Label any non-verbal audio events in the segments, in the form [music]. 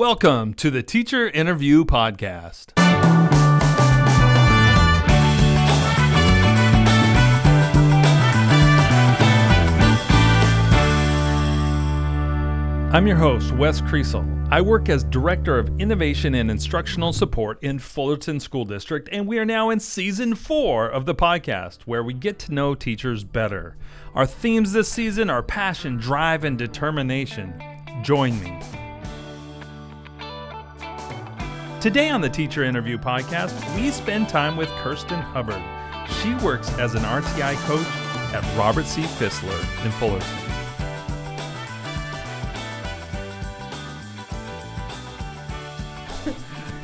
Welcome to the Teacher Interview Podcast. I'm your host, Wes Kriesel. I work as Director of Innovation and Instructional Support in Fullerton School District, and we are now in season four of the podcast, where we get to know teachers better. Our themes this season are passion, drive, and determination. Join me. Today on the Teacher Interview Podcast, we spend time with Kirsten Hubbard. She works as an RTI coach at Robert C. Fisler in Fullerton.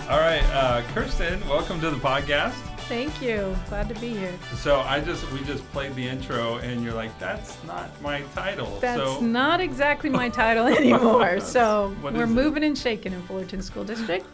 [laughs] All right, uh, Kirsten, welcome to the podcast. Thank you. Glad to be here. So I just we just played the intro, and you're like, "That's not my title." That's so, not exactly my [laughs] title anymore. so we're is it? moving and shaking in Fullerton School District.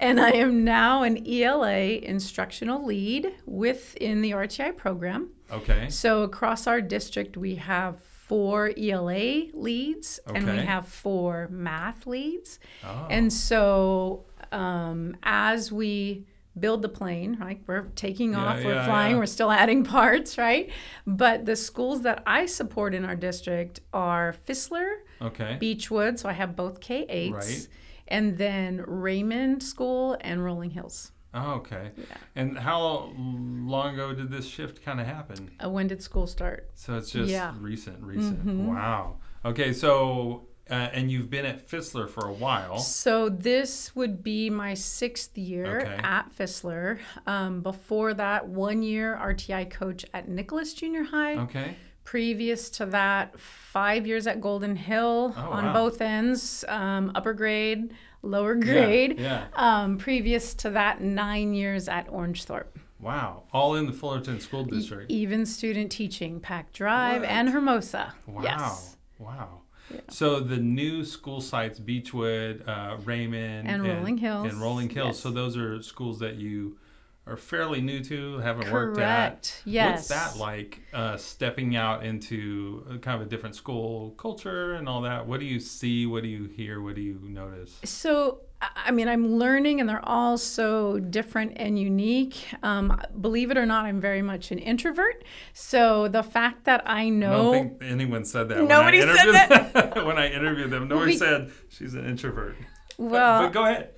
And I am now an ELA instructional lead within the RTI program. okay, So across our district, we have four ELA leads and we have four math leads. Oh. And so um, as we build the plane, right, we're taking Yeah, off, we're yeah, flying, yeah. we're still adding [laughs] parts, right? But the schools that I support in our district are Fisler, okay, Beechwood, so I have both K8s, Right. And then Raymond School and Rolling Hills. oh, okay. Yeah. And how long ago did this shift kind of happen? Uh, when did school start? So it's just Yeah. recent, recent. Mhm. Wow. Okay, so uh, and you've been at Fisler for a while. So this would be my sixth year Okay. at Fisler. Um, before that, one year RTI coach at Nicholas Junior High. Okay. Previous to that, five years at Golden Hill Oh, on wow. both ends, um, upper grade, lower grade. Yeah. Um, previous to that, nine years at Orangethorpe. Wow. All in the Fullerton School E- District. even student teaching, Pack Drive, What? and Hermosa. Wow. Yes. Wow. So the new school sites, Beechwood, uh, Raymond, And Rolling Hills. and Rolling Hills. Yes. So those are schools that you are fairly new to, haven't worked at. Correct. Yes. What's that like? Uh, stepping out into a kind of a different school culture and all that. What do you see? What do you hear? What do you notice? So, I mean, I'm learning, and they're all so different and unique. Um, believe it or not, I'm very much an introvert. So the fact that I know, I don't think anyone said that. Nobody when I said interviewed [laughs] when I interviewed them, nobody We- said she's an introvert. But- well, but go ahead.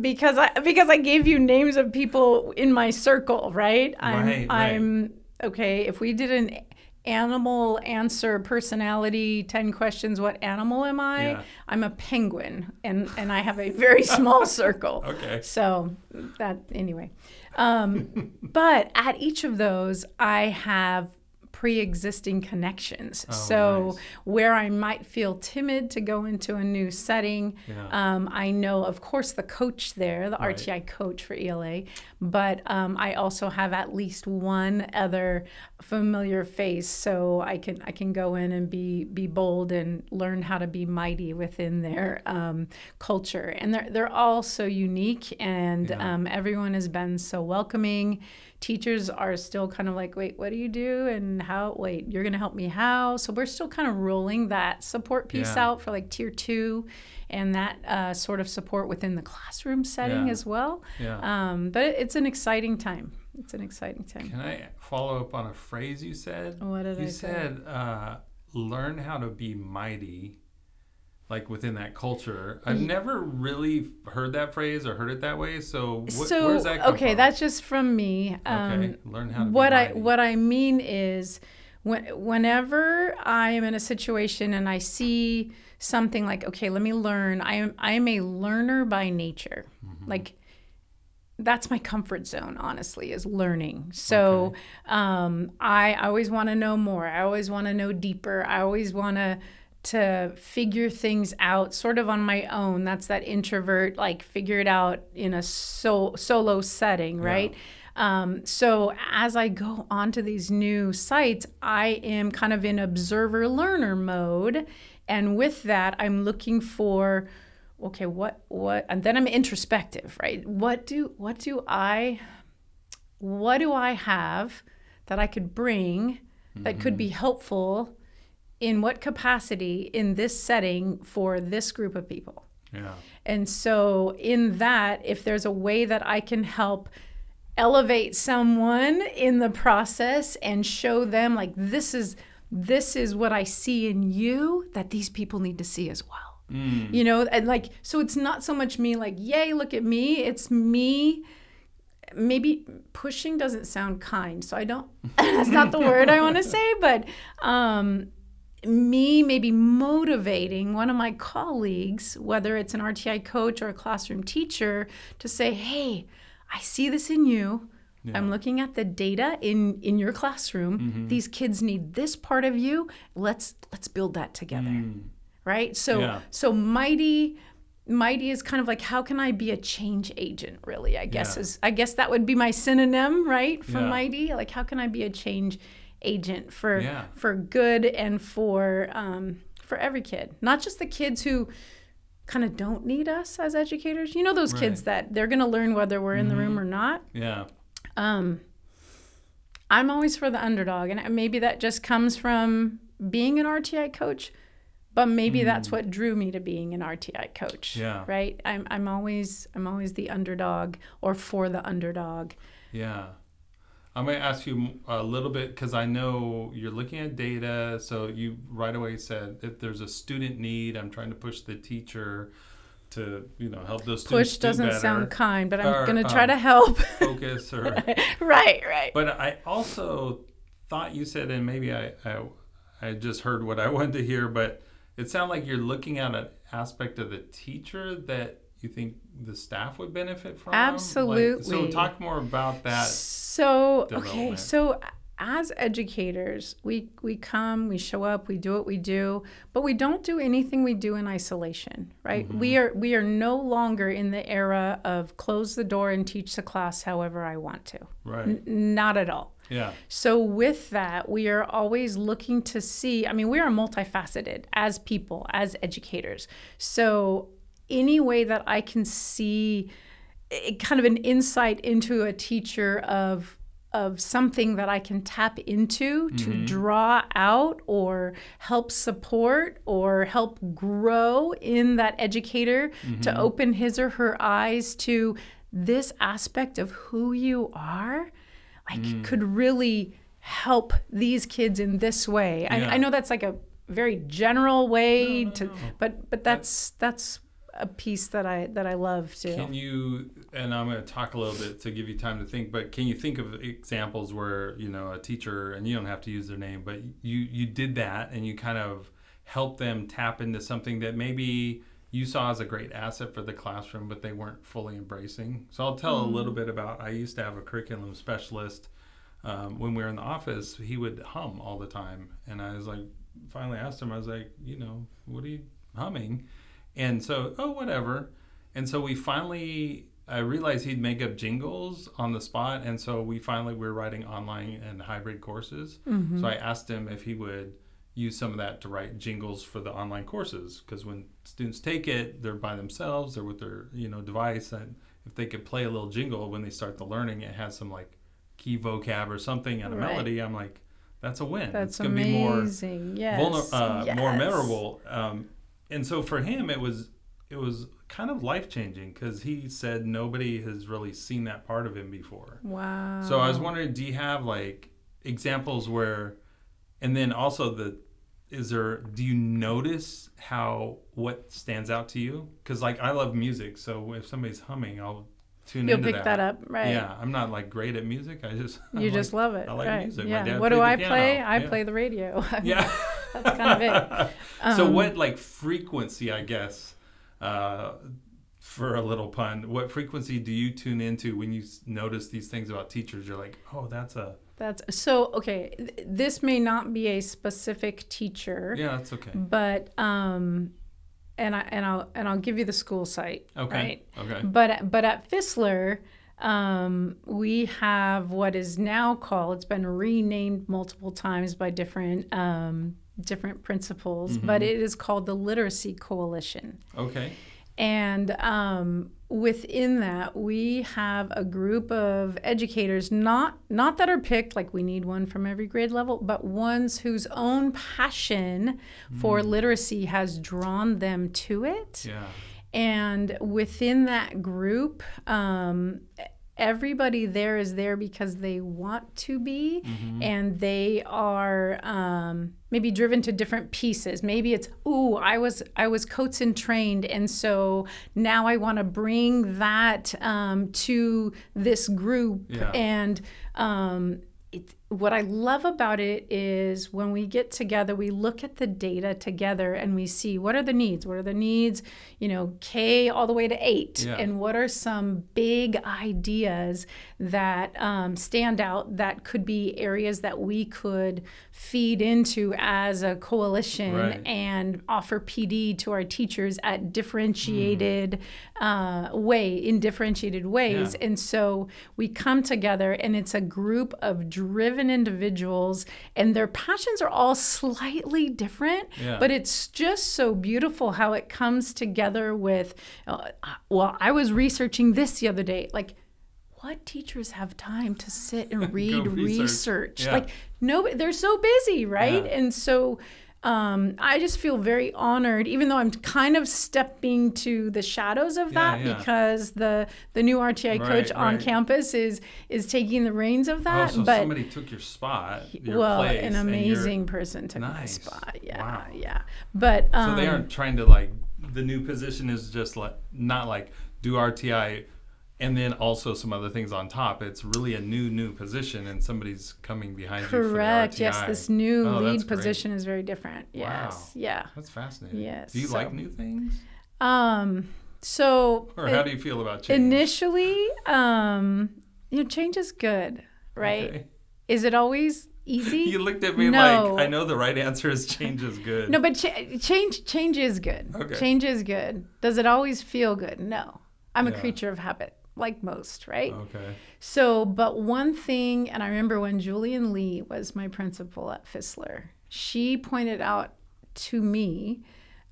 Because I because I gave you names of people in my circle, right? I'm Right, right. I'm okay. If we did an animal answer personality 10 questions what animal am i Yeah. i'm a penguin and and i have a very [laughs] small circle Okay. So that anyway. Um, but at each of those, I have pre-existing connections. Oh, so nice. where I might feel timid to go into a new setting, Yeah. um, I know, of course, the coach there, the Right. RTI coach for ELA, but um, I also have at least one other familiar face, so I can I can go in and be be bold and learn how to be mighty within their um, culture, and they're they're all so unique, and Yeah. um, everyone has been so welcoming. Teachers are still kind of like, wait, what do you do, and how? Wait, you're gonna help me how? So we're still kind of rolling that support piece Yeah. out for like tier two, and that uh, sort of support within the classroom setting Yeah. as well. Yeah. Um, but it- it's an exciting time. It's an exciting time. Can I follow up on a phrase you said? What did you I say? You said uh, learn how to be mighty, like within that culture. I've never really heard that phrase or heard it that way. So, wh- so where's that come okay, from? that's just from me. Um, okay. Learn how to what I what I mean is when whenever I am in a situation and I see something like okay, let me learn. I am I am a learner by nature. Mm-hmm. Like that's my comfort zone honestly is learning so um, i always want to know more i always want to know deeper i always want to to figure things out sort of on my own. That's that introvert like figure it out in a so, solo setting right? Um, so as i go onto these new sites i am kind of in observer learner mode. And with that i'm looking for okay what what and then i'm introspective right? What do what do i what do i have that i could bring that could be helpful in what capacity in this setting for this group of people Yeah. And so, in that, if there's a way that I can help elevate someone in the process and show them, like, this is this is what I see in you that these people need to see as well. You know, and like, so it's not so much me like, yay, look at me. It's me. Maybe pushing doesn't sound kind, so I don't. [laughs] that's not the word I want to say, but um, me maybe motivating one of my colleagues, whether it's an RTI coach or a classroom teacher, to say, "Hey, I see this in you. I'm looking at the data in in your classroom. Mm-hmm. These kids need this part of you. Let's let's build that together." Right? So Mm. Yeah. so mighty mighty is kind of like how can I be a change agent really? I guess Yeah. is I guess that would be my synonym, right? For Yeah. mighty. Like how can I be a change agent for Yeah. for good and for um, for every kid, not just the kids who kind of don't need us as educators. You know those kids that they're going to learn whether we're in the room or not. Yeah. Um, I'm always for the underdog, and maybe that just comes from being an RTI coach. But maybe that's what drew me to being an RTI coach. Mm. Yeah. Right. I'm I'm always I'm always the underdog or for the underdog. Yeah. I'm going to ask you a little bit because I know you're looking at data. So you right away said if there's a student need, I'm trying to push the teacher to you know help those students Push doesn't better, sound kind, but I'm Or, going to try um, to help. [laughs] focus or. [laughs] right. Right. But I also thought you said, and maybe I, I, I just heard what I [laughs] wanted to hear, but it sounded like you're looking at an aspect of the teacher that you think the staff would benefit from. Like, so talk more about that. So okay, so as educators, we we come, we show up, we do what we do, but we don't do anything we do in isolation, right? Mm-hmm. We are we are no longer in the era of close the door and teach the class however I want to. Right. N- not at all. Yeah. So with that, we are always looking to see, I mean, we are multifaceted as people, as educators. So any way that I can see eh, kind of an insight into a teacher of of something that I can tap into to draw out or help support or help grow in that educator to open his or her eyes to this aspect of who you are like could really help these kids in this way. Yeah. I, I know that's like a very general way to, but but that's that's a piece that I that I love too. Can you, and I'm going to talk a little bit to give you time to think, but can you think of examples where, you know, a teacher, and you don't have to use their name, but you, you did that and you kind of helped them tap into something that maybe you saw as a great asset for the classroom, but they weren't fully embracing? So I'll tell a little bit about, I used to have a curriculum specialist. Um, when we were in the office, he would hum all the time. And I was like, finally asked him, I was like, you know, what are you humming? And so, oh, whatever. And so we finally, I realized he'd make up jingles on the spot. And so we finally were writing online and hybrid courses. So I asked him if he would use some of that to write jingles for the online courses. Because when students take it, they're by themselves, they're with their, you know, device. And if they could play a little jingle when they start the learning, it has some like key vocab or something and a Right. melody. I'm like, that's a win. That's it's going to be more amazing. Yes. vulner- uh, more memorable. Um, and so for him, it was it was kind of life changing because he said nobody has really seen that part of him before. Wow. So I was wondering, do you have like examples where, and then also the, is there? Do you notice how what stands out to you? Because like I love music, so if somebody's humming, I'll tune in. You'll pick that up, right? Yeah, I'm not like great at music. I just [laughs] I'm You like- just love it. I like right. music. My Yeah. what do I piano. play? I Yeah. play the radio. [laughs] Yeah. That's kind of it. [laughs] so Um, what like frequency, I guess, uh, for a little pun, what frequency do you tune into when you notice these things about teachers? You're like, oh, that's a That's so okay. th- This may not be a specific teacher, yeah, that's okay. but um, and I and I'll and I'll give you the school site. Okay. Right. Okay. But but at Fisler, um, we have what is now called. It's been renamed multiple times by different um, different principals, but Mm-hmm. it is called the Literacy Coalition. Okay. And um, within that, we have a group of educators, not not that are picked like we need one from every grade level, but ones whose own passion for literacy has drawn them to it. Yeah. And within that group, um, everybody there is there because they want to be Mm-hmm. and they are um, maybe driven to different pieces maybe it's ooh i was i was coats and trained and so now i want to bring that um, to this group Yeah. and um, what I love about it is when we get together, we look at the data together and we see what are the needs. What are the needs, you know, K all the way to eight, Yeah. and what are some big ideas that um, stand out that could be areas that we could feed into as a coalition Right. and offer PD to our teachers at differentiated uh, way in differentiated ways. Yeah. And so we come together, and it's a group of driven individuals, and their passions are all slightly different, Yeah. but it's just so beautiful how it comes together with, uh, well, I was researching this the other day. Like, what teachers have time to sit and [laughs] read research. research? Yeah. Like, no, they're so busy, right? Yeah. And so um, I just feel very honored, even though I'm kind of stepping to the shadows of Yeah, that yeah. because the the new RTI coach on right. campus is is taking the reins of that. Oh, so but somebody took your spot, your well, place, an amazing person took my spot. Yeah, Wow. yeah. But um, So they aren't trying to like the new position is just like not like do RTI and then also some other things on top. It's really a new new position and somebody's coming behind you correct. Yes, this new Oh, lead great. position is very different. Yes. Wow. Yeah. That's fascinating. Yes, Do you so- like new things? Um. So Or how do you feel about change? initially, um, you know, change is good, right? Okay. Is it always easy? [laughs] You looked at me No. like I know the right answer is change is good. No, but ch- change change is good. Okay. Change is good. Does it always feel good? No. I'm a creature of habit, like most, right? Okay. So, but one thing, and I remember when Julian Lee was my principal at Fisler, she pointed out to me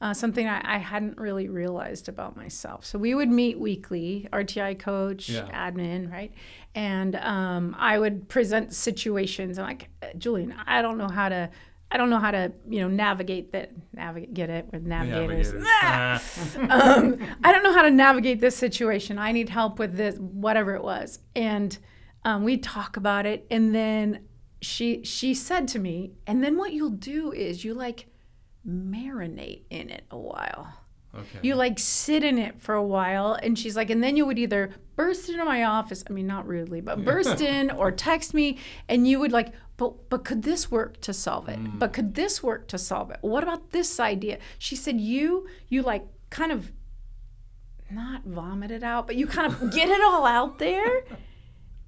uh, something I, I hadn't really realized about myself. So we would meet weekly, RTI coach, Yeah. admin, right? And um, I would present situations. I'm like, Julian, I don't know how to. I don't know how to, you know, navigate that. Navigate, get it with navigators. Navigators. [laughs] Um, I don't know how to navigate this situation. I need help with this, whatever it was. And um, we talk about it, and then she she said to me, and then what you'll do is you like marinate in it a while. okay. You like sit in it for a while, and she's like, and then you would either burst into my office. I mean, not rudely, but burst [laughs] in or text me, and you would like, but but could this work to solve it? But could this work to solve it? What about this idea? She said, you you like kind of not vomit it out, but you kind of get it all out there,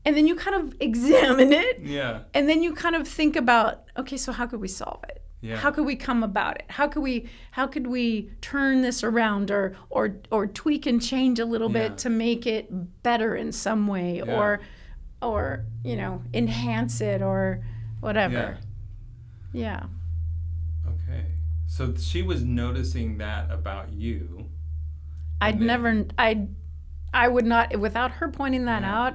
and then you kind of examine it, yeah. and then you kind of think about, okay, so how could we solve it? Yeah. How could we come about it? How could we how could we turn this around or or or tweak and change a little Yeah. bit to make it better in some way Yeah. or or you know enhance it or. Whatever. Yeah. Okay. So she was noticing that about you. I'd then- never I I would not without her pointing that Yeah. out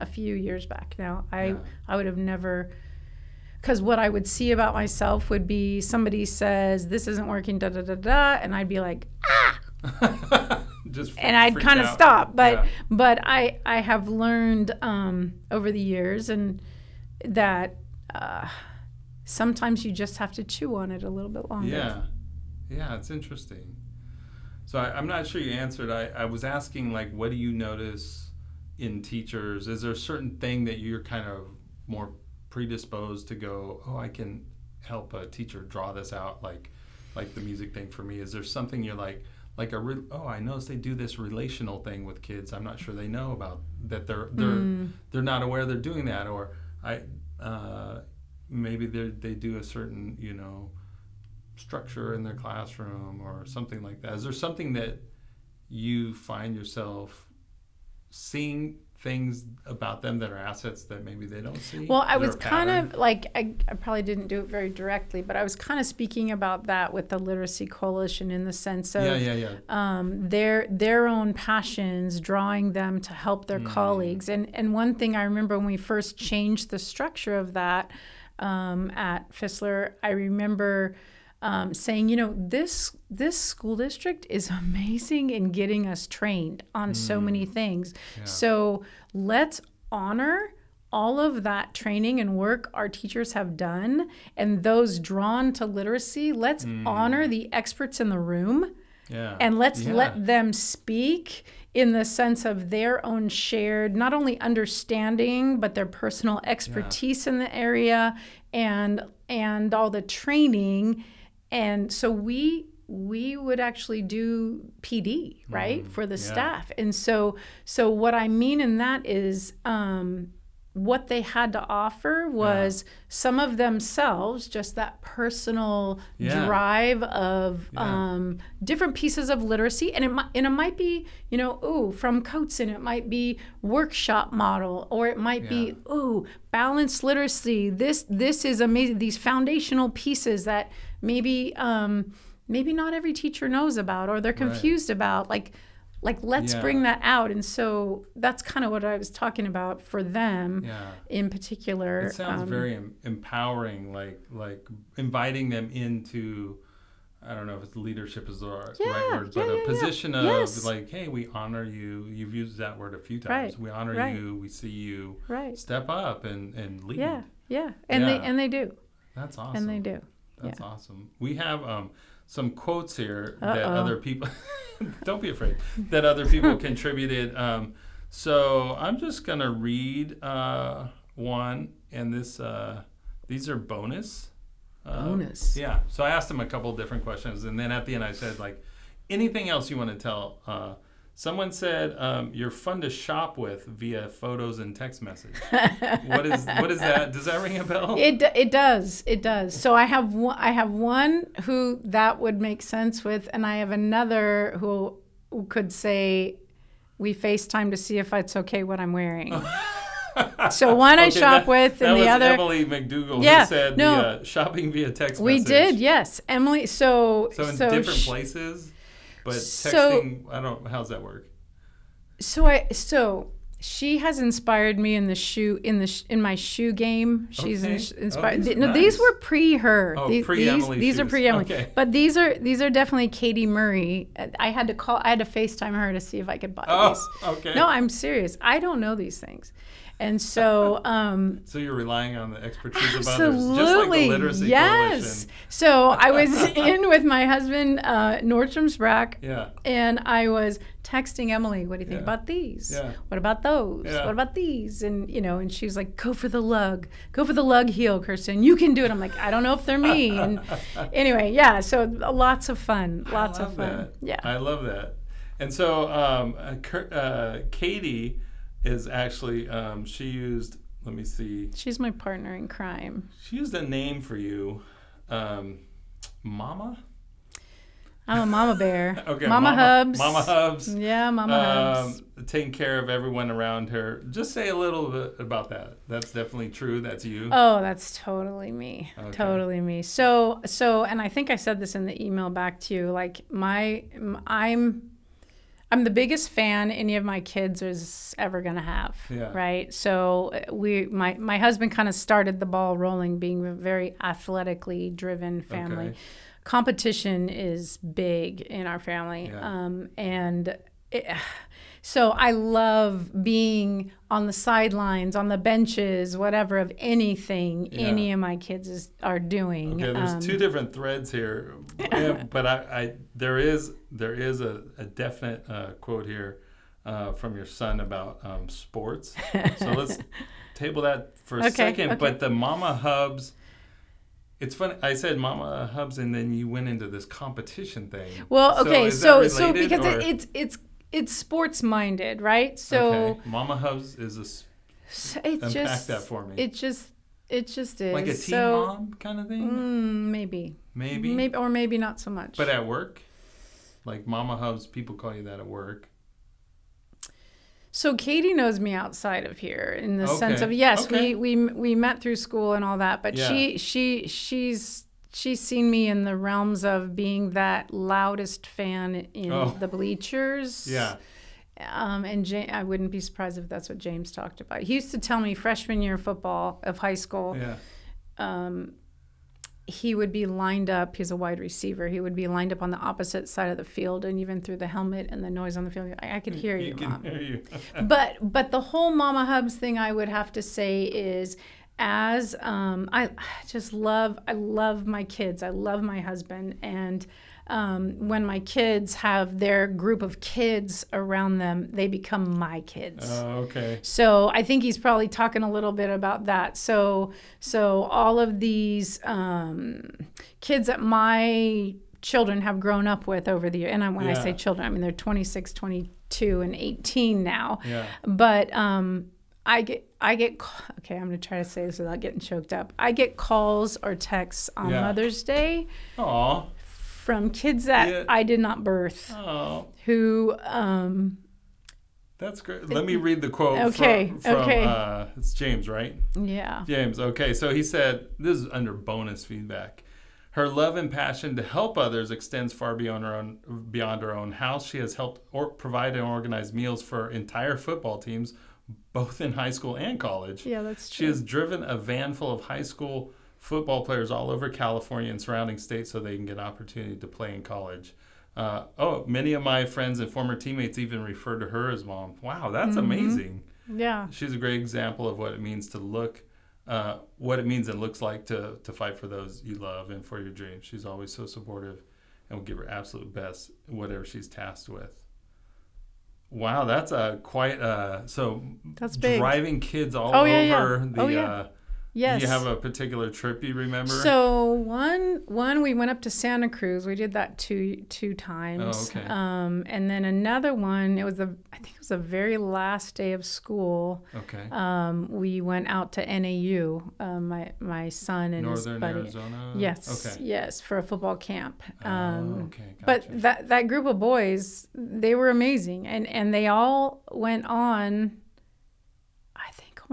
a few years back now. I Yeah. I would have never because what I would see about myself would be somebody says this isn't working da da da da and I'd be like ah [laughs] Just and I'd kind of stop. But Yeah. but I I have learned um, over the years and that uh, sometimes you just have to chew on it a little bit longer. Yeah, yeah, it's interesting. So I, I'm not sure you answered. I, I was asking like, what do you notice in teachers? Is there a certain thing that you're kind of more predisposed to go? Oh, I can help a teacher draw this out, like like the music thing for me. Is there something you're like? Like a re- oh, I notice they do this relational thing with kids. I'm not sure they know about that. They're they're Mm. they're not aware they're doing that, or I uh, maybe they they do a certain you know structure in their classroom or something like that. Is there something that you find yourself seeing things about them that are assets that maybe they don't see? Well, I was kind of like, I, I probably didn't do it very directly, but I was kind of speaking about that with the Literacy Coalition in the sense of yeah, yeah, yeah. um, their their own passions, drawing them to help Mm. their colleagues. And and one thing I remember when we first changed the structure of that um, at Fisler, I remember um, saying, you know, this this school district is [laughs] amazing in getting us trained on so many things. So let's honor all of that training and work our teachers have done and those drawn to literacy. Let's honor the experts in the room Yeah. and let's Yeah. let them speak in the sense of their own shared not only understanding but their personal expertise in the area and and all the training and so we we would actually do PD right for the yeah. staff and so so what I mean in that is um what they had to offer was some of themselves, just that personal Yeah. drive of Yeah. um, different pieces of literacy, and it might and it might be you know ooh from Coatson, it might be workshop model, or it might be ooh balanced literacy. This this is amazing. These foundational pieces that maybe um, maybe not every teacher knows about or they're confused about, like like let's Yeah. bring that out and so that's kind of what i was talking about for them Yeah. in particular It sounds Um, very em- empowering, like like inviting them into. I don't know if it's leadership is the right Yeah, word, but a position of Yes. like, hey, we honor you. You've used that word a few times. Right, We honor right. you. We see you. right Step up and and lead. yeah yeah and they and they do That's awesome. and they do That's awesome. We have um, some quotes here that Uh-oh. other people. [laughs] don't be afraid. That other people [laughs] contributed. Um, so I'm just gonna read uh, one, and this uh, these are bonus. Uh, Bonus. Yeah. So I asked them a couple different questions, and then at the end I said like, anything else you want to tell. Someone said um, you're fun to shop with via photos and text message. [laughs] what is what is that? Does that ring a bell? it, it does it does so i have one i have one who that would make sense with and i have another who, who could say we facetime to see if it's okay what i'm wearing [laughs] so one i shop that- with and the other Emily McDougal Yeah, who said no. the uh, shopping via text we message. did yes emily so So in so different sh- places, but So- texting. I don't. How's that work? So I so she has inspired me in the shoe in the sh- in my shoe game. She's Okay. ins- Oh, inspired. these are no, these were pre her. Oh, these, these, these are pre Emily. Okay. But these are these are definitely Katie Murray. I had to call. I had to Facetime her to see if I could buy Oh, these. okay. No, I'm serious. I don't know these things, and so [laughs] um, So you're relying on the expertise of others, just like the literacy yes. coalition. So I was [laughs] in with my husband, uh, Nordstrom's Rack, Yeah. and I was texting Emily, "What do you think Yeah. about these? Yeah. What about those? What about these?" And you know, and she's like, "Go for the lug. Go for the lug heel, Kirsten. You can do it." I'm like, "I don't know if they're me." And [laughs] anyway, yeah. So lots of fun. Lots of fun. That. Yeah. I love that. And so um, uh, Kurt- uh, Katie is actually um, she used. Let me see. she's my partner in crime. She used a name for you, um, Mama. I'm a mama bear. [laughs] Okay, Mama, Mama- Hubs. Mama Hubs. Yeah, Mama Hubs. um, taking care of everyone around her. Just say a little bit about that. That's definitely true. That's you. Oh, that's totally me. Okay. Totally me. So, so, and I think I said this in the email back to you. Like my, I'm, I'm the biggest fan any of my kids is ever gonna have. Yeah. Right. So uh, we, my, my husband kind of started the ball rolling, being a very athletically driven family. Okay. Competition is big in our family, Yeah. um, and. It, so I love being on the sidelines, on the benches, whatever of anything Yeah. any of my kids is, are doing. Okay, there's Um, two different threads here, [laughs] but I, I there is there is a, a definite uh, quote here uh, from your son about um, sports. So let's [laughs] table that for a Okay, second. okay. But the Mama Hubs, it's funny. I said Mama Hubs, and then you went into this competition thing. Well, So okay, so so, related, because it, it's it's it's sports minded, right? So okay. Mama Hubs is a s- s- it unpack just that for me. it just it just is like a teen so, mom kind of thing, Mm, maybe maybe. maybe or maybe not so much. But at work, like Mama Hubs, people call you that at work. So Katie knows me outside of here in the sense of yes, okay. we, we we met through school and all that, but Yeah. she she she's she's seen me in the realms of being that loudest fan in Oh. the bleachers. Yeah. Um, and I wouldn't be surprised if that's what James talked about. He used to tell me freshman year football of high school. Yeah. Um, he would be lined up. He's a wide receiver. He would be lined up on the opposite side of the field, and even through the helmet and the noise on the field, I, I could hear you, You can mom. hear you. [laughs] but but the whole Mama Hubs thing, I would have to say is as um, I just love I love my kids. I love my husband, and um, when my kids have their group of kids around them, they become my kids. Oh, okay. So I think he's probably talking a little bit about that. So so all of these um, kids that my children have grown up with over the year, and I, when I say children, I mean they're 26, 22, and 18 now. Yeah. But um, I get I get okay. I'm gonna try to say this without getting choked up. I get calls or texts on Yeah. Mother's Day Aw. from kids that Yeah. I did not birth Oh, who um, that's great. Let me read the quote. Okay, From, from, okay. Uh, it's James, right? yeah. James. Okay. So he said, this is under bonus feedback. Her love and passion to help others extends far beyond her own beyond her own house. She has helped or provide and organize meals for entire football teams, both in high school and college. Yeah, that's true. She has driven a van full of high school football players all over California and surrounding states so they can get an opportunity to play in college. Uh, oh, many of my friends and former teammates even refer to her as mom. Wow, that's Mm-hmm. amazing. yeah. She's a great example of what it means to look, uh, what it means and looks like to, to fight for those you love and for your dreams. She's always so supportive and will give her absolute best, whatever she's tasked with. Wow, that's a quite uh so That's big. driving kids all Oh, over yeah, yeah. the Oh, yeah. uh Yes. do you have a particular trip you remember? So one one we went up to Santa Cruz. We did that two two times. Oh, okay. Um, and then another one. It was the I think it was the very last day of school. okay. Um, we went out to NAU. Uh, my my son and Northern his buddy. Arizona. Yes. Okay. yes, for a football camp. Oh, Um, okay. Gotcha. But that that group of boys, they were amazing, and and they all went on.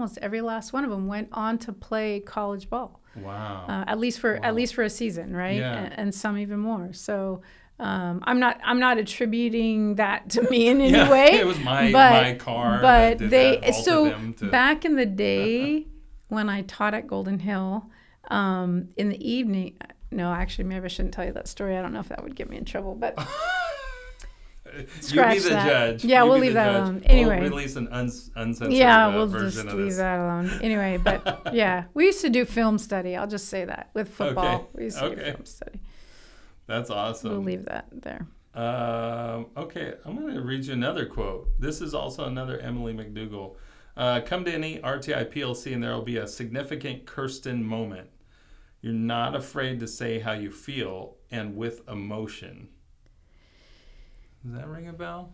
Almost every last one of them went on to play college ball, wow. uh, at least for Wow. at least for a season, right? Yeah. And, and some even more. So. Um, I'm not. I'm not attributing that to me in any yeah, [laughs] way. it was my but- my car. but they so to, back in the day [laughs] when I taught at Golden Hill, um, in the evening. No, actually, maybe I shouldn't tell you that story. I don't know if that would get me in trouble, but [laughs] you be scratch the that. judge. Yeah, You we'll leave that judge. alone. We'll Anyway. release an uns- uncensored yeah, uh, we'll just leave that alone. Anyway, but [laughs] yeah, we used to do film study. I'll just say that with football, Okay, we used to do film study. That's awesome. We'll leave that there. Um, okay, I'm going to read you another quote. This is also another Emily McDougall. Uh, come to any RTI PLC and there will be a significant Kirsten moment. You're not afraid to say how you feel and with emotion. Does that ring a bell?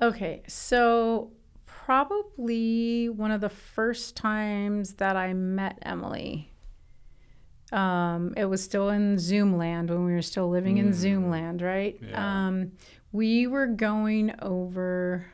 Okay, so probably one of the first times that I met Emily. Um, it was still in Zoom land when we were still living in Zoom land, right? Yeah. Um, we were going over,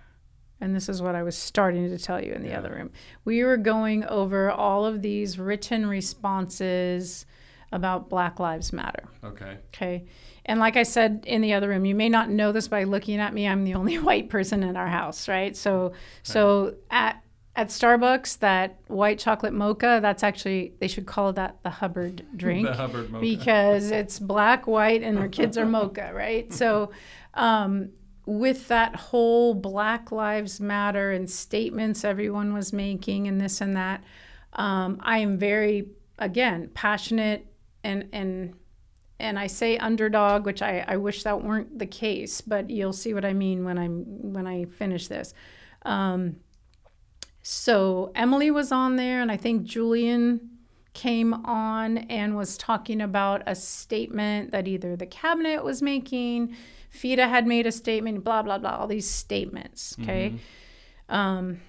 and this is what I was starting to tell you in the Yeah. other room. We were going over all of these written responses about Black Lives Matter. Okay. Okay. And like I said in the other room, you may not know this by looking at me. I'm the only [laughs] white person in our house, right? So so at at Starbucks, that white chocolate mocha, that's actually they should call that the Hubbard [laughs] drink The Hubbard mocha. because it's black, white, and our kids are mocha, [laughs] right? So um, with that whole Black Lives Matter and statements everyone was making and this and that, um, I am very again passionate and and and I say underdog, which I, I wish that weren't the case, but you'll see what I mean when I'm when I finish this. Um, so Emily was on there, and I think Julian came on and was talking about a statement that either the cabinet was making, FIDA had made a statement, blah blah blah, all these statements. Okay, um,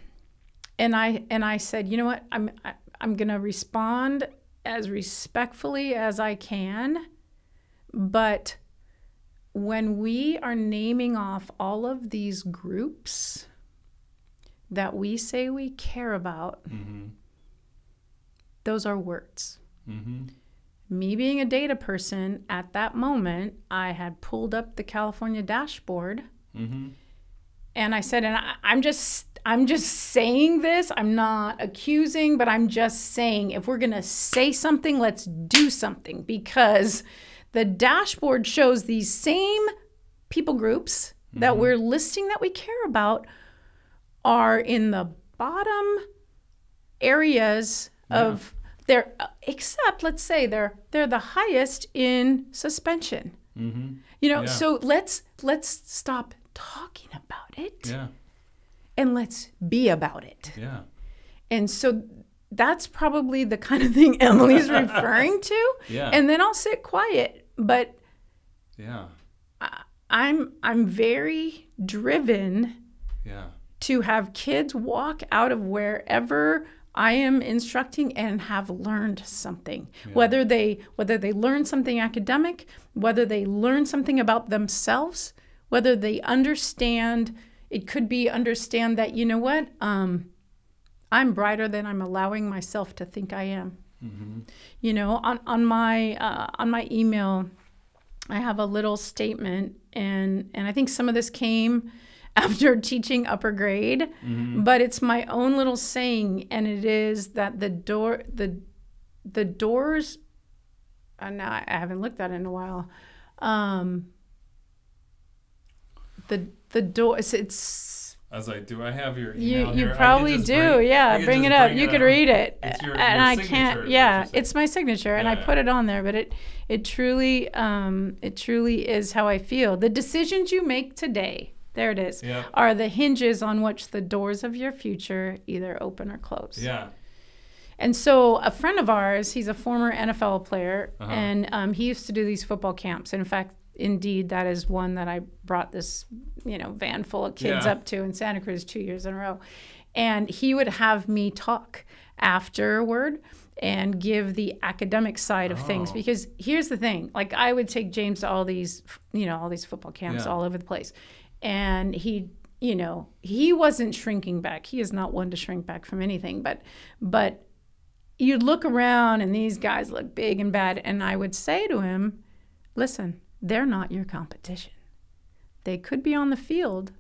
and I and I said, you know what, I'm I, I'm gonna respond as respectfully as I can, but when we are naming off all of these groups that we say we care about, Mm-hmm. those are words. Mm-hmm. Me being a data person, at that moment, I had pulled up the California dashboard Mm-hmm. and I said, and I, I'm just, I'm just saying this. I'm not accusing, but I'm just saying if we're going to say something, let's do something because the dashboard shows these same people groups that mm-hmm. we're listing that we care about are in the bottom areas of their except let's say they're they're the highest in suspension. Mm-hmm. You know, Yeah. so let's let's stop talking about it Yeah. and let's be about it. Yeah. And so that's probably the kind of thing [laughs] Emily's [laughs] referring to. Yeah. And then I'll sit quiet, but Yeah. I'm I'm very driven Yeah. to have kids walk out of wherever I am instructing and have learned something. Whether they whether they learn something academic, whether they learn something about themselves, whether they understand it could be understand that you know what um, I'm brighter than I'm allowing myself to think I am. You know, on on my uh, on my email, I have a little statement, and and I think some of this came [laughs] after teaching upper grade, but it's my own little saying, and it is that the door the the doors. And now I haven't looked at it in a while. Um, the the door it's, it's I was like, do I have your you email you here? Probably do bring- yeah bring it up bring you could read it It's your- and your i can't yeah it's my signature and i Yeah, put it on there but it it truly um it truly is how i feel the decisions you make today there it is Yeah. are the hinges on which the doors of your future either open or close Yeah. and so a friend of ours, he's a former NFL player, Uh-huh. and um, he used to do these football camps. And in fact, indeed, that is one that I brought this, you know, van full of kids Yeah. up to in Santa Cruz two years in a row. And he would have me talk afterward and give the academic side of things Oh. because here's the thing like i would take james to all these you know all these football camps Yeah. all over the place and he you know he wasn't shrinking back he is not one to shrink back from anything but but you'd look around and these guys look big and bad and i would say to him listen they're not your competition they could be on the field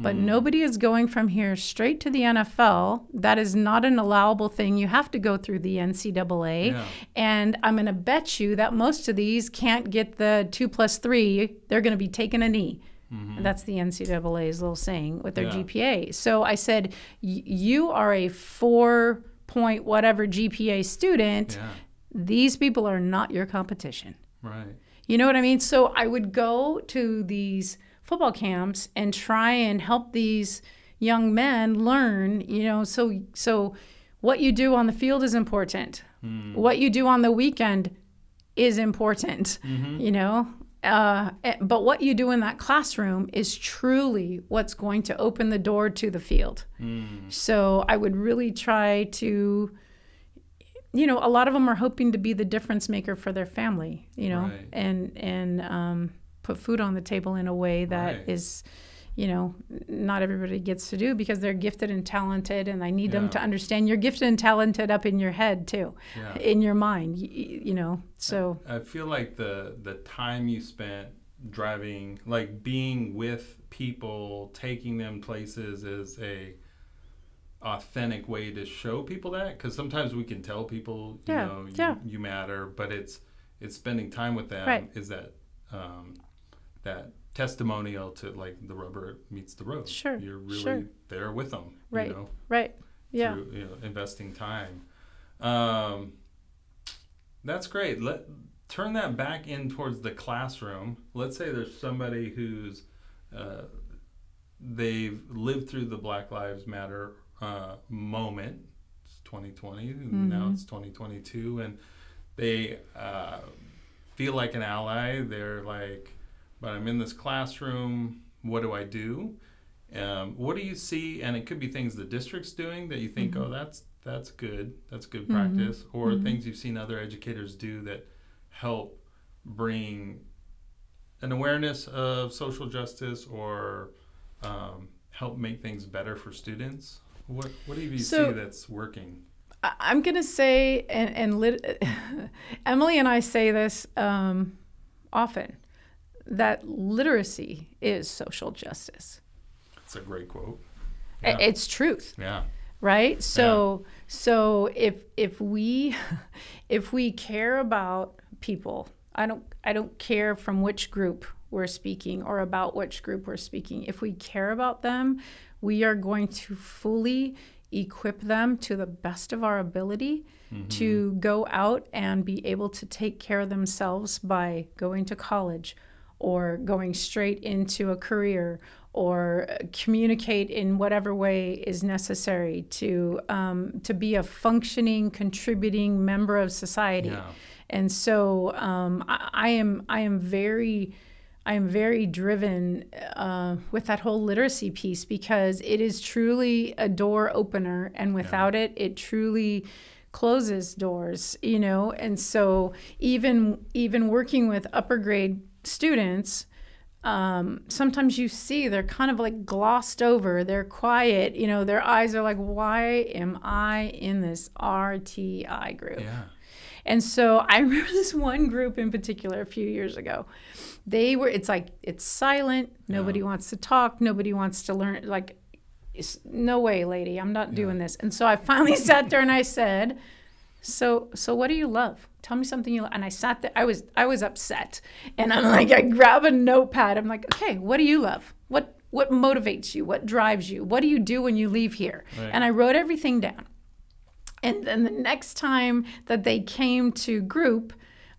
but hmm. nobody is going from here straight to the NFL. That is not an allowable thing. You have to go through the NCAA. Yeah. And I'm going to bet you that most of these can't get the two plus three. They're going to be taking a knee. And that's the NCAA's little saying with their Yeah. GPA. So I said, You are a four point whatever GPA student. Yeah. These people are not your competition. Right. You know what I mean? So I would go to these football camps and try and help these young men learn, you know, so so what you do on the field is important. What you do on the weekend is important, you know? Uh, eh, but what you do in that classroom is truly what's going to open the door to the field. So I would really try to you know, a lot of them are hoping to be the difference maker for their family, you know, Right. and and um, put food on the table in a way that is, Right. you know, not everybody gets to do because they're gifted and talented, and I need them to understand you're gifted and talented up in your head too, Yeah. in your mind, y- y- you know. So I feel like the the time you spent driving, like being with people, taking them places, is a authentic way to show people that. Because sometimes we can tell people, you Yeah, know, you, yeah. you matter, but it's it's spending time with them. Right. Is that um, that testimonial to like the rubber meets the road? Sure, you're really sure. there with them. Right. You know, right, yeah, through you know, investing time. Um, that's great. Let turn that back in towards the classroom. Let's say there's somebody who's uh, they've lived through the Black Lives Matter uh, moment. It's 2020. and Now it's 2022, and they uh, feel like an ally. They're like, but I'm in this classroom. What do I do? Um, what do you see? And it could be things the district's doing that you think, oh, that's that's good. That's good practice, or things you've seen other educators do that help bring an awareness of social justice or um, help make things better for students. What what do you So- see that's working? I'm gonna say, and, and lit- [laughs] Emily and I say this um, often, that literacy is social justice. It's a great quote. Yeah. It's truth Yeah. right so so if if we [laughs] if we care about people i don't i don't care from which group we're speaking or about which group we're speaking if we care about them we are going to fully equip them to the best of our ability to go out and be able to take care of themselves by going to college or going straight into a career or communicate in whatever way is necessary to um, to be a functioning, contributing member of society. Yeah. And so um, I, I am I am very I am very driven uh, with that whole literacy piece because it is truly a door opener, and without it, it truly closes doors. You know, and so even even working with upper grade students, um, sometimes you see they're kind of like glossed over. They're quiet. You know, their eyes are like, "Why am I in this RTI group?" Yeah. And so I [laughs] remember this one group in particular a few years ago. They were, it's like, it's silent. Nobody wants to talk. Nobody wants to learn. Like, no way, lady, I'm not doing this. And so I finally [laughs] sat there and I said, so, so what do you love? Tell me something you love. And I sat there, I was, I was upset. And I'm like, I grab a notepad. I'm like, okay, what do you love? What, what motivates you? What drives you? What do you do when you leave here? Right. And I wrote everything down. And then the next time that they came to group,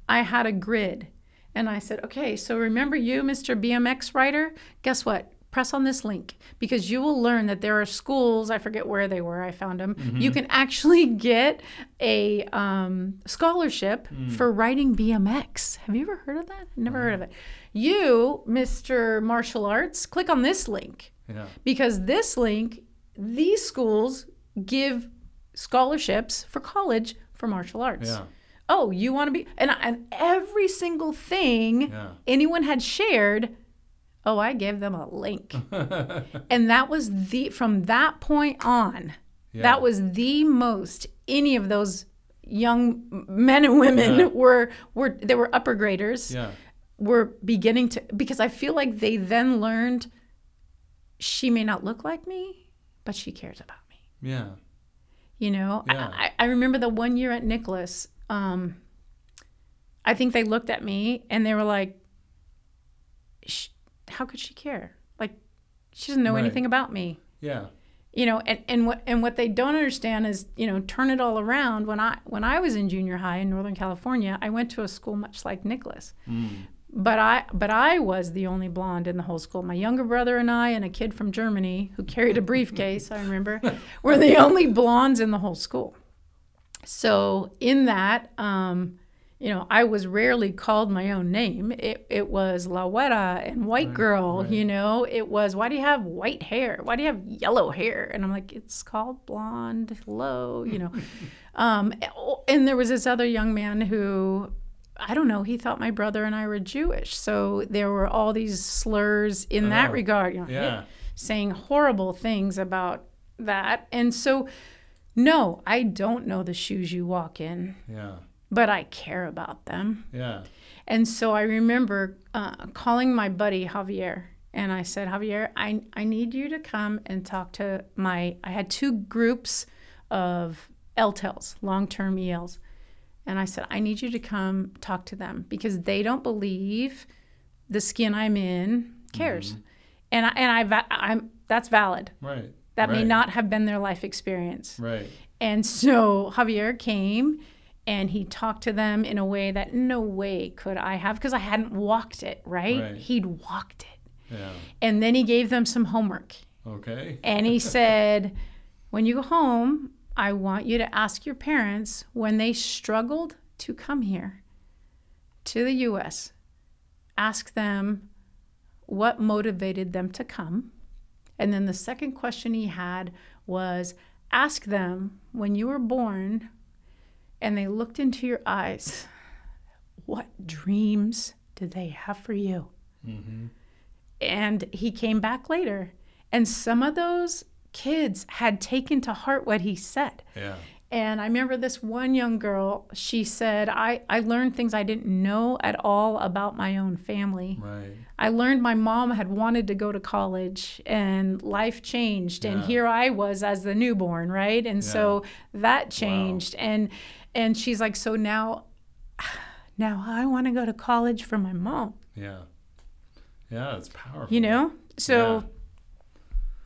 I had a grid. And I said, okay, so remember you, Mr. BMX rider? Guess what? Press on this link because you will learn that there are schools, I forget where they were, I found them. You can actually [laughs] get a um, scholarship for riding BMX. Have you ever heard of that? Never heard of it. You, Mr. Martial Arts, click on this link Yeah. because this link, these schools give scholarships for college for martial arts. Yeah. Oh, you want to be and and every single thing Yeah. anyone had shared, oh, I gave them a link. [laughs] and that was the from that point on, Yeah. that was the most any of those young men and women Yeah. [laughs] were were they were upper graders Yeah. were beginning to because I feel like they then learned she may not look like me, but she cares about me. Yeah. You know, Yeah. I, I remember the one year at Nicholas, um, I think they looked at me and they were like, "How could she care? Like, she doesn't know Right. anything about me." Yeah. You know, and, and what and what they don't understand is, you know, turn it all around. When I when I was in junior high in Northern California, I went to a school much like Nicholas. Mm. But I but I was the only blonde in the whole school. My younger brother and I and a kid from Germany who carried a briefcase, I remember, [laughs] were the only blondes in the whole school. So in that, um, you know, I was rarely called my own name. It it was La and White Girl, right. you know. It was why do you have white hair? Why do you have yellow hair? And I'm like, it's called blonde. low, you know. [laughs] um, and there was this other young man who I don't know, he thought my brother and I were Jewish. So there were all these slurs in that Oh, regard, you know, Yeah. saying horrible things about that. And so, no, I don't know the shoes you walk in, Yeah. but I care about them. Yeah. And so I remember uh, calling my buddy Javier, and I said, Javier, I, I need you to come and talk to my. I had two groups of LTELs, long term ELs. And I said, I need you to come talk to them because they don't believe the skin I'm in cares. And, I, and I, I'm, that's valid. Right. That may not have been their life experience. Right. And so Javier came and he talked to them in a way that no way could I have because I hadn't walked it, right? Right. He'd walked it. Yeah. And then he gave them some homework. Okay. And he [laughs] said, when you go home, I want you to ask your parents when they struggled to come here to the US, ask them what motivated them to come. And then the second question he had was ask them when you were born and they looked into your eyes, what dreams did they have for you? Mm-hmm. And he came back later. And some of those kids had taken to heart what he said. Yeah. And I remember this one young girl, she said, I, I learned things I didn't know at all about my own family. Right. I learned my mom had wanted to go to college and life changed. And here I was as the newborn, right? And so that changed. And and she's like, so now [sighs] now I want to go to college for my mom, Yeah. Yeah, it's powerful. you know? So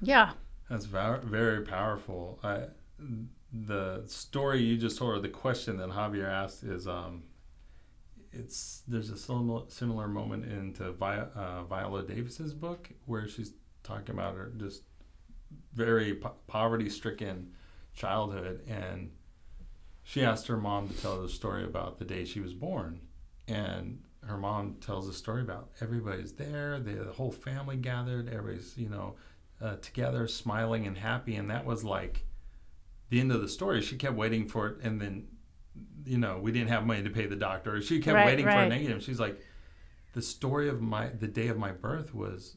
yeah. That's very, very powerful. I, the story you just told, or the question that Javier asked, is um, it's there's a similar similar moment into Vi- uh, Viola Davis's book where she's talking about her just very po- poverty stricken childhood, and she asked her mom to tell the story about the day she was born, and her mom tells a story about everybody's there, the, whole family gathered, everybody's you know uh, together, smiling and happy, and that was like the end of the story. She kept waiting for it, and then you know we didn't have money to pay the doctor. She kept Right, waiting for a negative. She's like, the story of my the day of my birth was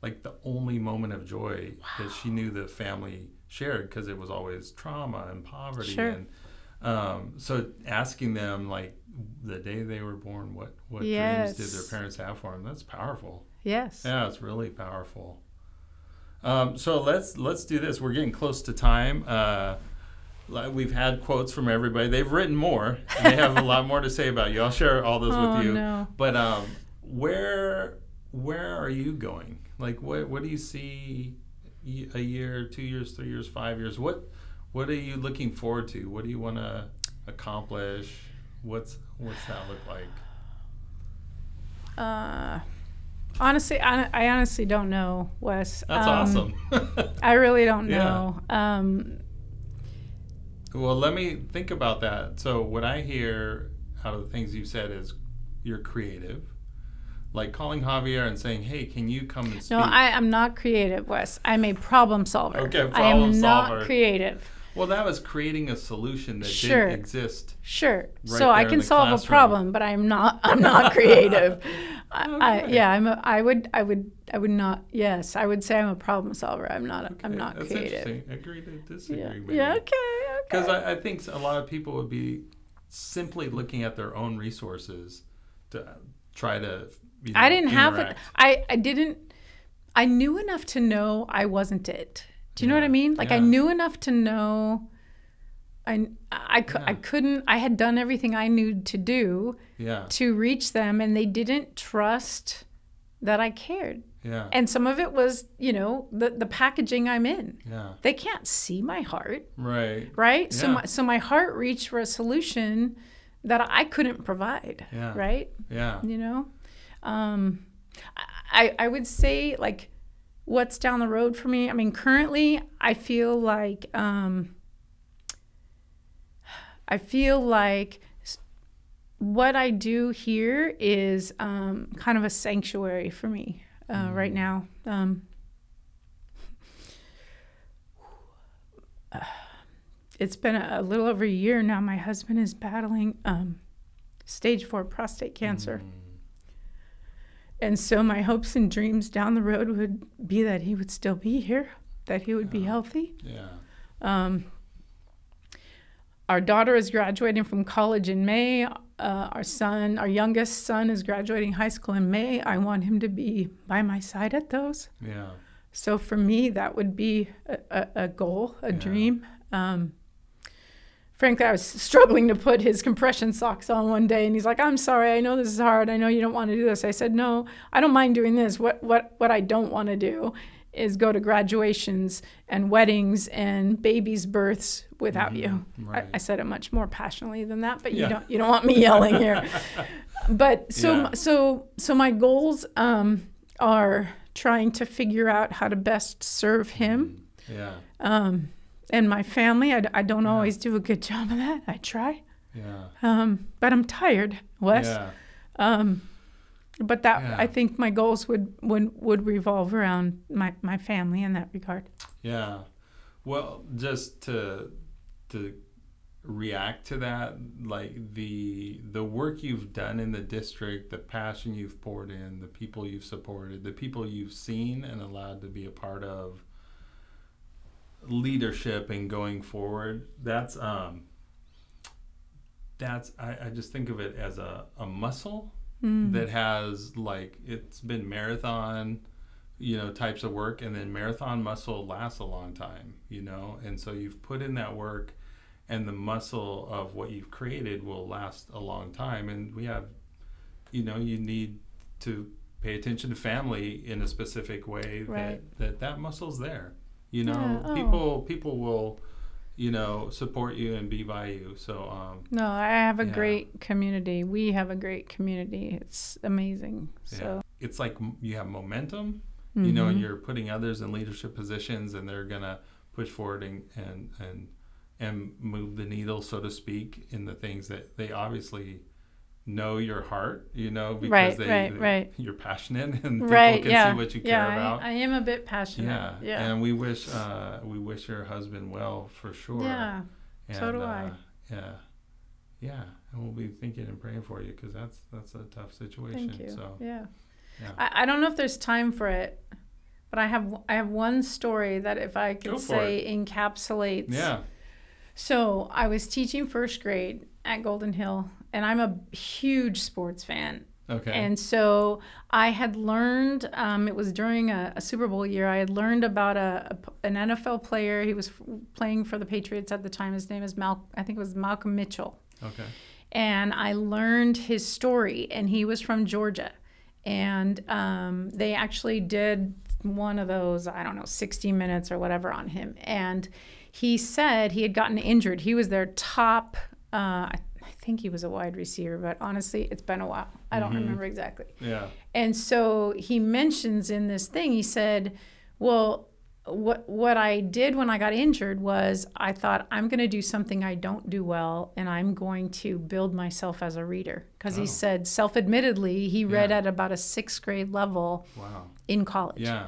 like the only moment of joy that she knew the family shared because it was always trauma and poverty Sure. and um, so asking them like the day they were born what what Yes. dreams did their parents have for them that's powerful Yes. yeah, it's really powerful. Um, so let's let's do this. We're getting close to time. Uh, we've had quotes from everybody. They've written more. And they have a lot more to say about you. I'll share all those Oh, with you. no. But um, where where are you going? Like, what what do you see? a year, two years, three years, five years. What what are you looking forward to? What do you want to accomplish? What's what's that look like? Uh, honestly, I, I honestly don't know, Wes. That's Um, awesome. I really don't [laughs] Yeah. know. Um, Well, let me think about that. So, what I hear out of the things you've said is you're creative. Like calling Javier and saying, "Hey, can you come and speak?" no, I am not creative, Wes. I'm a problem solver. Okay, problem I am problem not creative. Well, that was creating a solution that Sure. didn't exist. Sure. Right so I can solve a problem, but I'm not. [laughs] I'm not creative. I, I, yeah, I'm. A, I would. I would. I would not. Yes, I would say I'm a problem solver. I'm not. A, I'm not That's creative. interesting. Agree to disagree. Yeah. maybe. Yeah. Okay. Okay. Because I, I think a lot of people would be simply looking at their own resources to try to. You know, I didn't have it. interact. I, I didn't. I knew enough to know I wasn't it. Do you know what I mean? Like I knew enough to know. I I, cou- I couldn't. I had done everything I knew to do Yeah. to reach them, and they didn't trust that I cared. Yeah. And some of it was, you know, the the packaging I'm in. Yeah. They can't see my heart, Right. right? So my so my heart reached for a solution that I couldn't provide, Yeah. right? Yeah. you know um I, I would say like what's down the road for me. I mean currently i feel like um i feel like what i do here is um kind of a sanctuary for me uh, right now. Um it's been a, a little over a year now my husband is battling um stage four prostate cancer. Mm. And so my hopes and dreams down the road would be that he would still be here, that he would be healthy. Yeah. Um, our daughter is graduating from college in May. Uh, our son, our youngest son, is graduating high school in May. I want him to be by my side at those. Yeah. So for me, that would be a, a, a goal, a Yeah. dream. Um, frankly, I was [laughs] struggling to put his compression socks on one day, and he's like, "I'm sorry. I know this is hard. I know you don't want to do this." I said, "No, I don't mind doing this. What what what I don't want to do is go to graduations and weddings and babies' births without you." Mhm, right. I, I said it much more passionately than that, but Yeah. you don't you don't want me yelling here. [laughs] but so Yeah. so so my goals um, are trying to figure out how to best serve him Yeah. um, and my family. I, I don't Yeah. always do a good job of that. I try, Yeah. um, but I'm tired, Wes. Yeah. Um, but that Yeah. I think my goals would would would revolve around my my family in that regard. Yeah. Well, just to to react to that, like the the work you've done in the district, the passion you've poured in, the people you've supported, the people you've seen and allowed to be a part of leadership and going forward, that's um, that's I, I just think of it as a, a muscle Mm. that has like it's been marathon you know types of work and then marathon muscle lasts a long time you know and so you've put in that work and the muscle of what you've created will last a long time and we have you know you need to pay attention to family in a specific way Right. that, that that muscle's there you know Yeah, oh. people people will you know support you and be by you so um No, I have a Yeah. great community. We have a great community. It's amazing. So yeah. it's like you have momentum you know, and you're putting others in leadership positions, and they're gonna push forward and and and and move the needle, so to speak, in the things that they obviously know your heart. You know, because Right, they, right, they- right. you're passionate, [laughs] and people right, can yeah, see what you yeah, care about. I, I am a bit passionate. yeah, yeah, and we wish uh, we wish your husband well for sure. yeah. and, so do I. uh, Yeah, yeah, and we'll be thinking and praying for you because that's that's a tough situation. Thank you. So yeah. yeah. I, I don't know if there's time for it, but I have I have one story that if I could say encapsulates. yeah, So I was teaching first grade at Golden Hill, and I'm a huge sports fan. okay, And so I had learned, um, it was during a, a Super Bowl year, I had learned about a, a- an NFL player. He was f- playing for the Patriots at the time. His name is Mal, I think it was Malcolm Mitchell. okay, And I learned his story, and he was from Georgia. And um, they actually did one of those, I don't know, 60 minutes or whatever on him. And he said he had gotten injured. He was their top, uh, I think he was a wide receiver, but honestly, it's been a while. I don't mm-hmm. remember exactly. yeah, And so he mentions in this thing, he said, Well, what what I did when I got injured was I thought I'm going to do something I don't do well and I'm going to build myself as a reader because Oh. he said self-admittedly he read Yeah. at about a 6th grade level wow, in college. yeah.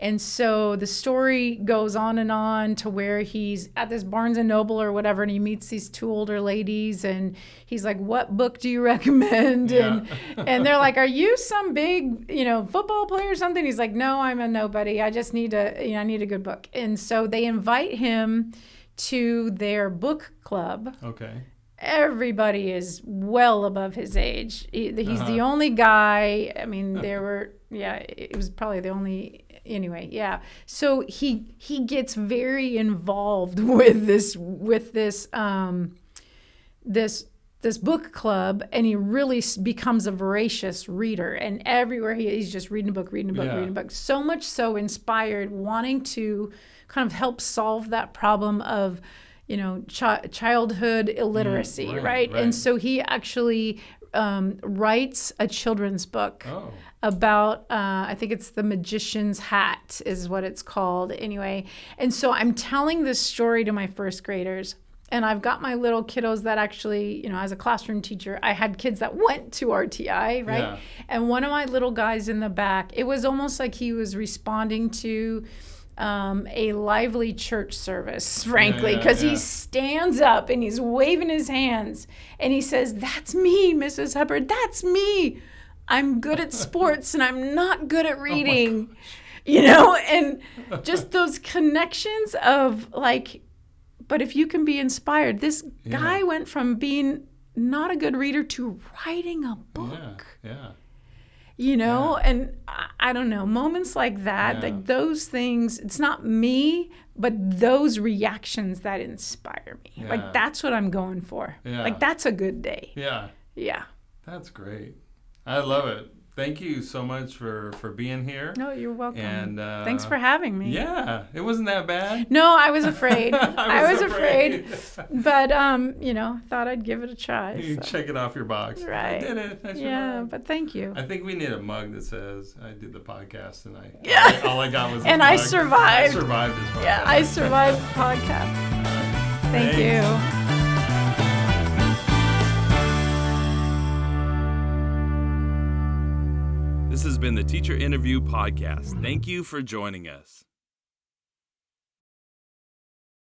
And so the story goes on and on to where he's at this Barnes and Noble or whatever, and he meets these two older ladies, and he's like, "What book do you [laughs] recommend?" And and they're like, "Are you some big, you know, football player or something?" He's like, "No, I'm a nobody. I just need a, you know, I need a good book." And so they invite him to their book club Okay. everybody is well above his age. He, he's the Uh-huh. only guy. I mean, there were yeah, it was probably the only anyway. Yeah, so he he gets very involved [laughs] with this with this um this this book club and he really becomes a voracious reader and everywhere he he's just reading a book reading a book Yeah. reading a book so much so inspired wanting to kind of help solve that problem of you know chi- childhood illiteracy right, right, right. and so he actually um, writes a children's book Oh, about uh, I think it's the magician's hat is what it's called anyway. And so I'm telling this story to my first graders. And I've got my little kiddos that actually, you know, as a classroom teacher, I had kids that went to RTI, right? Yeah. And one of my little guys in the back, it was almost like he was responding to um, a lively church service, frankly, yeah, because yeah. he stands up and he's waving his hands and he says, That's me, Mrs. Hubbard, that's me. I'm good at [laughs] sports and I'm not good Oh at reading. you know, and just those connections of like, but if you can be inspired, this guy went from being not a good reader to writing a book yeah, yeah. You know and I, don't know moments like that Yeah. like those things it's not me but those reactions that inspire me Yeah. like that's what i'm going for Yeah. like that's a good day Yeah, yeah that's great. I love it. Thank you so much for for being here. no you're welcome And uh, thanks for having me Yeah, it wasn't that bad. no i was afraid [laughs] i was, afraid. afraid. [laughs] but um you know thought i'd give it a try you so. check it off your box. Right. I did it. I yeah but thank you I think we need a mug that says I did the podcast and I [laughs] Yeah. all I got was And I mug. survived. I survived this podcast. yeah i survived the podcast thank Thanks. you This has been the Teacher Interview Podcast. Thank you for joining us.